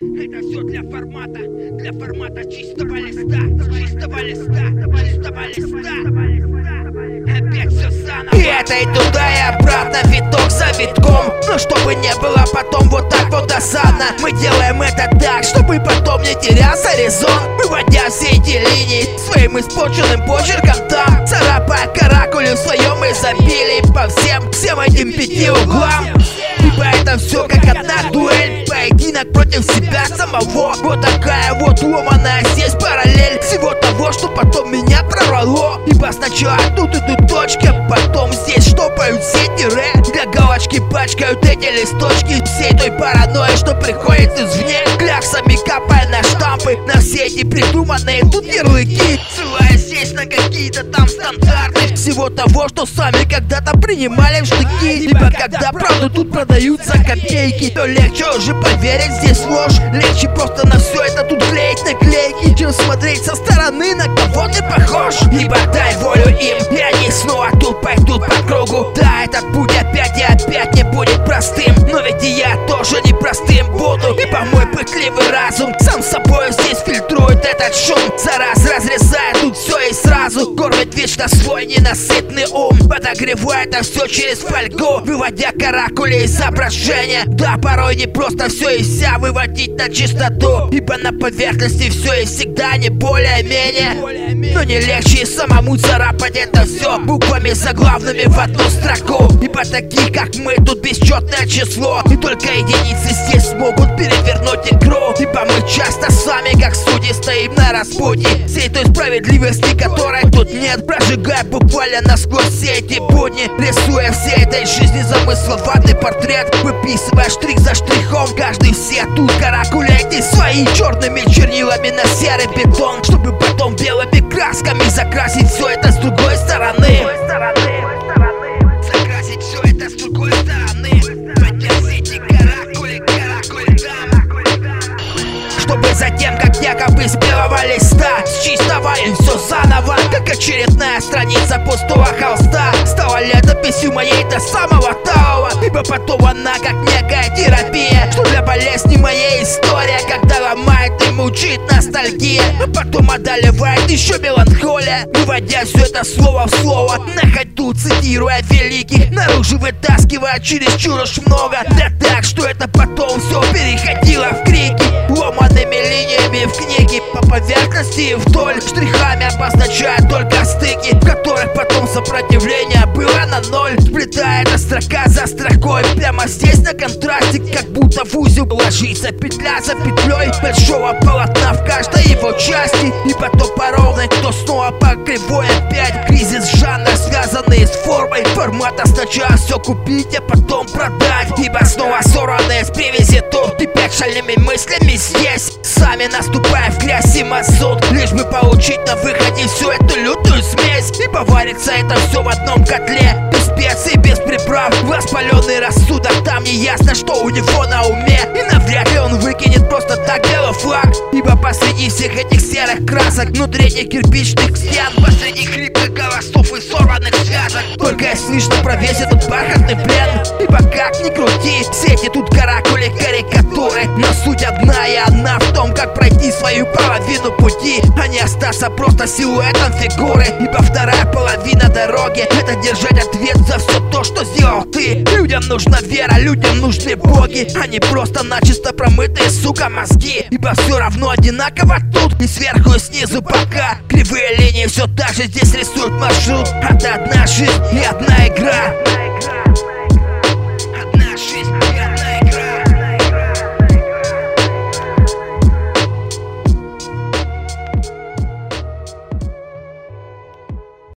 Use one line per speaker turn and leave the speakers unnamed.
Это все для формата, для формата чистого листа, чистого листа, чистого листа. Опять все заново.
И туда, и обратно, виток за витком. Но чтобы не было потом вот так вот досадно. Мы делаем это так, чтобы потом не терялся резон. Выводя все эти линии своим испорченным почерком там. Царапая каракулю в своем изобилии по всем, всем этим пяти углам самого. Вот такая вот ломаная здесь параллель Всего того, что потом меня прорвало. Ибо сначала тут идут точки, а потом здесь штопают все тире. Для галочки пачкают эти листочки Всей той паранойи, что приходит извне. Кляксами капая на штампы На все эти придуманные тут ярлыки какие-то там стандарты. Всего того, что сами когда-то принимали в штыки. Ибо когда правду тут продают за копейки То легче уже поверить здесь ложь. Легче просто на все это тут клеить наклейки Чем смотреть со стороны на кого ты похож. Ибо дай волю им, и они снова тут пойдут по кругу. Да, этот путь опять и опять не будет простым. Но ведь и я тоже непростым буду. Ибо мой пытливый разум сам собой здесь фильтрует этот шум. За и сразу Кормит вечно свой ненасытный ум Подогревая это все через фольгу Выводя каракули изображения Да, порой не просто все и вся выводить на чистоту Ибо на поверхности все и всегда не более-менее. Но не легче и самому царапать это все Буквами заглавными в одну строку. Ибо таких, как мы, тут бесчетное число. И только единицы здесь смогут перевернуть игру. Ибо мы часто с вами, как судьи, стоим на распутье Всей той справедливости, которой тут нет Прожигая буквально насквозь все эти будни. Рисуя всей этой жизни замысловатый портрет. Выписывая штрих за штрихом Каждый все тут каракуляйте свои черными чернилами на серый бетон. Чтобы потом белыми красками закрасить все это с другой стороны И все заново. Как очередная страница пустого холста. Стала летописью моей до самого талого Ибо потом она как некая терапия. Что для болезни моей история Когда ломает и мучит ностальгия. А потом одолевает еще меланхолия. Выводя все это слово в слово. На ходу цитируя великих. Наружу вытаскивая чересчур уж много. Да так, что это потом все переходило в крики. Ломанными линиями в книге поверхности и вдоль Штрихами обозначая только стыки В которых потом сопротивление было на ноль. Сплетая эта строка за строкой Прямо здесь на контрасте Как будто в узел ложится петля за петлей. Большого полотна в каждой его части И потом по ровной, то снова по кривой Опять. Кризис жанра, связанный с формой Формата сначала все купить, а потом продать. Ибо снова сорванные с привязи тут Теперь шальными мыслями здесь Сами наступая в грязь и мазут. Лишь бы получить на выходе всю эту лютую смесь. Ибо варится это все в одном котле. Без специй, без приправ. Воспаленный рассудок, там не ясно, что у него на уме. И навряд ли он выкинет просто так белый флаг Ибо посреди всех этих серых красок Внутренних кирпичных стен Посреди хриплых голосов и сорванных связок. Только и слышно про весь этот бархатный плен. Ибо как ни крути, все эти тут каракули, карикатуры. Но суть одна и она в как пройти свою половину пути. А не остаться просто силуэтом фигуры. Ибо вторая половина дороги Это держать ответ за все то, что сделал ты. Людям нужна вера, людям нужны боги. А не просто начисто промытые, сука, мозги. Ибо все равно одинаково тут И сверху, и снизу. Пока Кривые линии все так же здесь рисуют маршрут. Это одна жизнь и одна игра